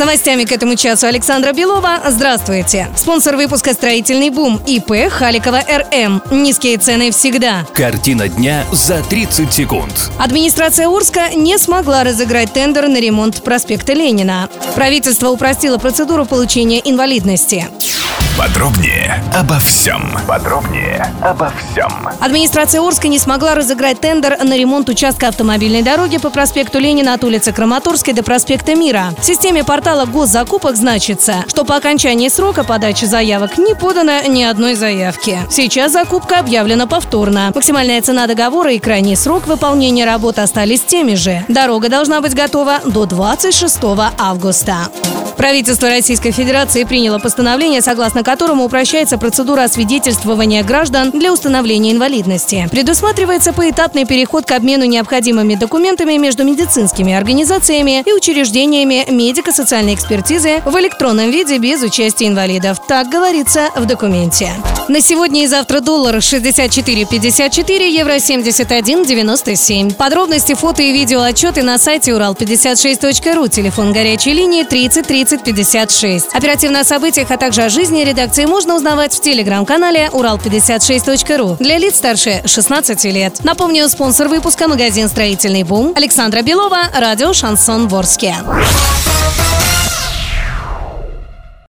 С новостями к этому часу Александра Белова. Здравствуйте. Спонсор выпуска «Строительный бум» ИП Халикова РМ. Низкие цены всегда. Картина дня за 30 секунд. Администрация Урска не смогла разыграть тендер на ремонт проспекта Ленина. Правительство упростило процедуру получения инвалидности. Подробнее обо всем. Подробнее обо всем. Администрация Орска не смогла разыграть тендер на ремонт участка автомобильной дороги по проспекту Ленина от улицы Краматорской до проспекта Мира. В системе портала госзакупок значится, что по окончании срока подачи заявок не подано ни одной заявки. Сейчас закупка объявлена повторно. Максимальная цена договора и крайний срок выполнения работ остались теми же. Дорога должна быть готова до 26 августа. Правительство Российской Федерации приняло постановление, согласно которому упрощается процедура освидетельствования граждан для установления инвалидности. Предусматривается поэтапный переход к обмену необходимыми документами между медицинскими организациями и учреждениями медико-социальной экспертизы в электронном виде без участия инвалидов. Так говорится в документе. На сегодня и завтра доллар 64,54, евро 71,97. Подробности, фото и видео отчеты на сайте урал56.ру, телефон горячей линии 30 30 56. Оперативно о событиях, а также о жизни редакции можно узнавать в телеграм-канале урал56.ру для лиц старше 16 лет. Напомню, спонсор выпуска магазин «Строительный бум» Александра Белова, радио «Шансон Ворске».